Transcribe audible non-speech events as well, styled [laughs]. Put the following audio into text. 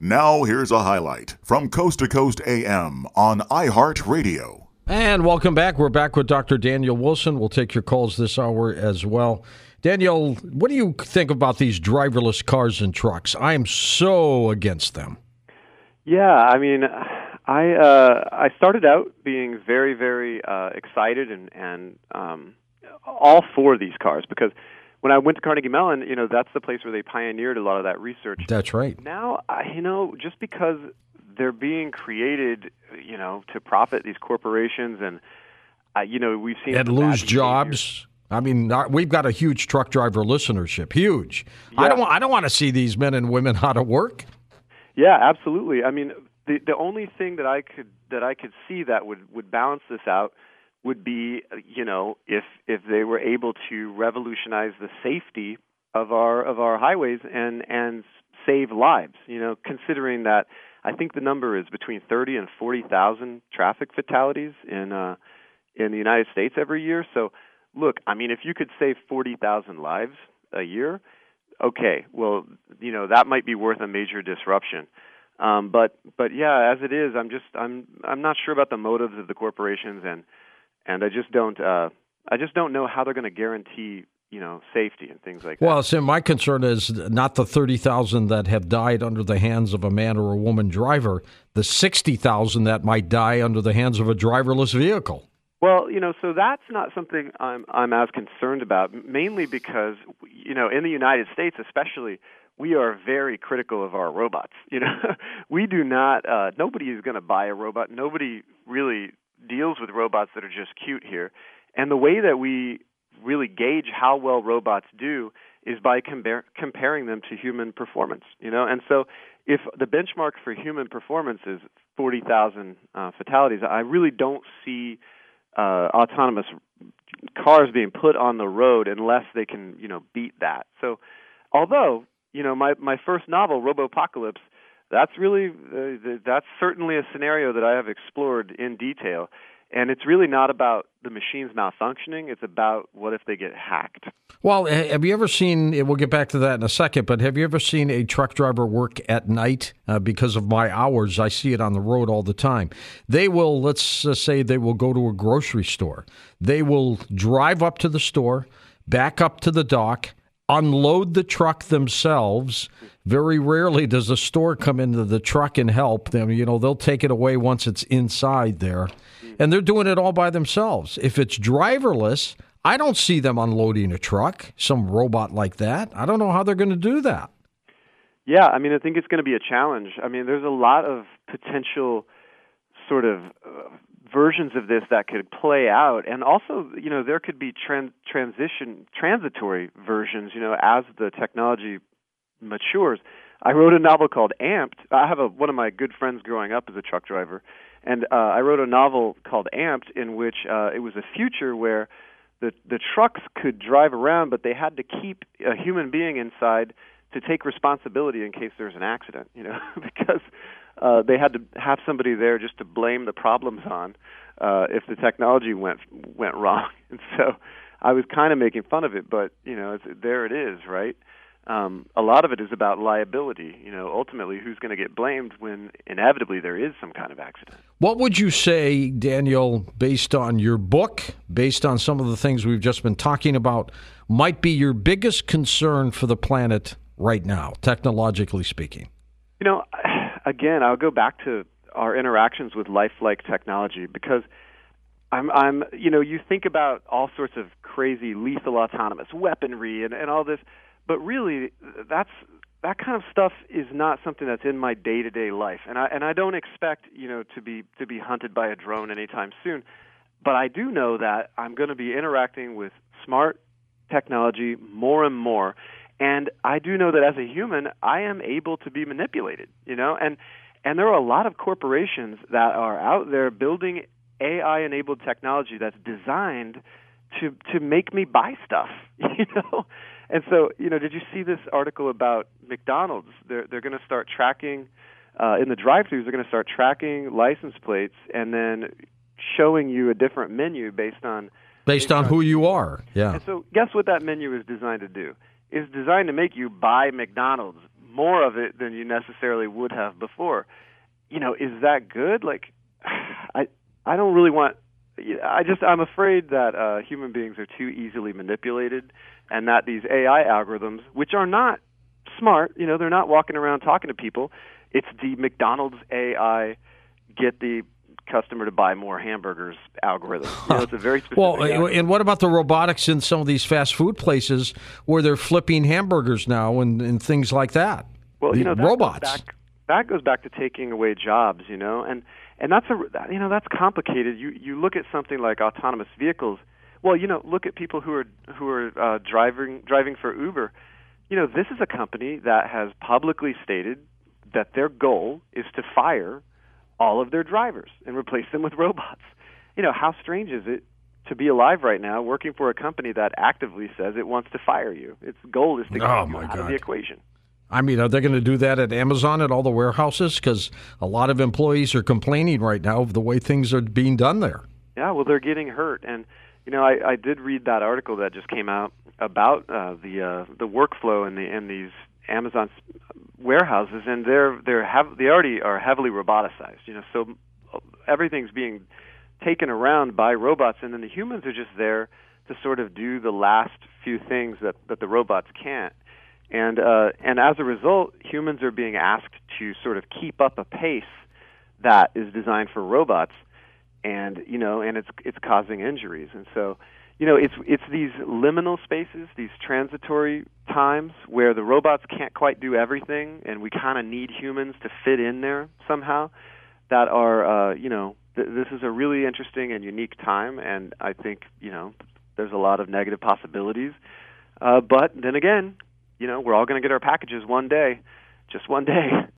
Now, here's a highlight from Coast to Coast AM on iHeartRadio. And welcome back. We're back with Dr. Daniel Wilson. We'll take your calls this hour as well. Daniel, what do you think about these driverless cars and trucks? I am so against them. Yeah, I mean, I uh, I started out being very very uh, excited and and um, all for these cars because when I went to Carnegie Mellon, you know, that's the place where they pioneered a lot of that research. That's right. Now, you know, just because they're being created, you know, to profit these corporations and uh, you know, we've seen and lose jobs. I mean, we've got a huge truck driver listenership, huge. Yeah. I don't want, I don't want to see these men and women [laughs] out of work. Yeah, absolutely. I mean, the the only thing that I could that I could see that would would balance this out would be you know if if they were able to revolutionize the safety of our of our highways and and save lives you know considering that I think the number is between 30 and 40,000 traffic fatalities in uh in the United States every year. So look I mean if you could save 40,000 lives a year okay well you know that might be worth a major disruption. Um, but but yeah, as it is, I'm just I'm I'm not sure about the motives of the corporations, and and I just don't uh, I just don't know how they're going to guarantee you know safety and things like well, that. Well, Sim, my concern is not the thirty thousand that have died under the hands of a man or a woman driver, the sixty thousand that might die under the hands of a driverless vehicle. Well, you know, so that's not something I'm I'm as concerned about, mainly because you know in the United States, especially we are very critical of our robots. [laughs] You know, we do not. Uh, nobody is going to buy a robot. Nobody really deals with robots that are just cute here. And the way that we really gauge how well robots do is by compar- comparing them to human performance. You know, and so if the benchmark for human performance is 40,000 uh, fatalities, I really don't see uh, autonomous cars being put on the road unless they can, you know, beat that. So, although you know, my my first novel, Robopocalypse, that's really uh, that's certainly a scenario that I have explored in detail. And it's really not about the machines malfunctioning. It's about what if they get hacked. Well, have you ever seen, we'll get back to that in a second, but have you ever seen a truck driver work at night? Uh, because of my hours, I see it on the road all the time. They will, let's uh, say, they will go to a grocery store. They will drive up to the store, back up to the dock, unload the truck themselves. Very rarely does a store come into the truck and help them. You know, they'll take it away once it's inside there. And they're doing it all by themselves. If it's driverless, I don't see them unloading a truck, some robot like that. I don't know how they're going to do that. Yeah, I mean, I think it's going to be a challenge. I mean, there's a lot of potential sort of uh, versions of this that could play out. And also you know there could be trans- transition transitory versions you know as the technology matures. I wrote a novel called amped. I have a one of my good friends growing up as a truck driver. And uh, i wrote a novel called amped in which uh, it was a future where the the trucks could drive around but they had to keep a human being inside to take responsibility in case there's an accident you know [laughs] because uh, they had to have somebody there just to blame the problems on uh, if the technology went went wrong. [laughs] And so I was kind of making fun of it, but you know, it's, there it is, right? Um, a lot of it is about liability. You know, ultimately, who's going to get blamed when inevitably there is some kind of accident? What would you say, Daniel, based on your book, based on some of the things we've just been talking about, might be your biggest concern for the planet right now, technologically speaking? You know, again, I'll go back to our interactions with lifelike technology because I'm, I'm, you know, you think about all sorts of crazy lethal autonomous weaponry and, and all this, but really, that's that kind of stuff is not something that's in my day-to-day life, and I and I don't expect you know to be to be hunted by a drone anytime soon. But I do know that I'm going to be interacting with smart technology more and more, and I do know that as a human, I am able to be manipulated, you know, and and there are a lot of corporations that are out there building AI enabled technology that's designed to to make me buy stuff, [laughs] you know. And so, you know, did you see this article about McDonald's? They're they're going to start tracking uh, in the drive-throughs. They're going to start tracking license plates and then showing you a different menu based on based, based on, on who you are. Yeah. And so, guess what that menu is designed to do? Is designed to make you buy McDonald's more of it than you necessarily would have before. You know, is that good? Like, [sighs] I I don't really want. I just I'm afraid that uh, human beings are too easily manipulated, and that these AI algorithms, which are not smart, you know, they're not walking around talking to people. It's the McDonald's AI get the customer to buy more hamburgers algorithm. You know, it's a very [laughs] specific. well, algorithm. and what about the robotics in some of these fast food places where they're flipping hamburgers now and, and things like that? well, the you know, that robots. Goes back, that goes back to taking away jobs, you know, and and that's a you know that's complicated. You you look at something like autonomous vehicles. Well, you know, look at people who are who are uh, driving driving for Uber. You know, this is a company that has publicly stated that their goal is to fire all of their drivers and replace them with robots. You know, how strange is it to be alive right now working for a company that actively says it wants to fire you? Its goal is to get Oh, you out of God. the equation. I mean, are they going to do that at Amazon at all the warehouses? Because a lot of employees are complaining right now of the way things are being done there. Yeah, well, they're getting hurt, and you know, I, I did read that article that just came out about uh, the uh, the workflow in the in these Amazon warehouses, and they're they're have they already are heavily roboticized. You know, so everything's being taken around by robots, and then the humans are just there to sort of do the last few things that that the robots can't. And uh, and as a result, humans are being asked to sort of keep up a pace that is designed for robots and you know and it's it's causing injuries and so you know it's it's these liminal spaces these transitory times where the robots can't quite do everything and we kind of need humans to fit in there somehow that are uh you know th- this is a really interesting and unique time and i think you know there's a lot of negative possibilities. Uh but then again you know we're all going to get our packages one day just one day [laughs]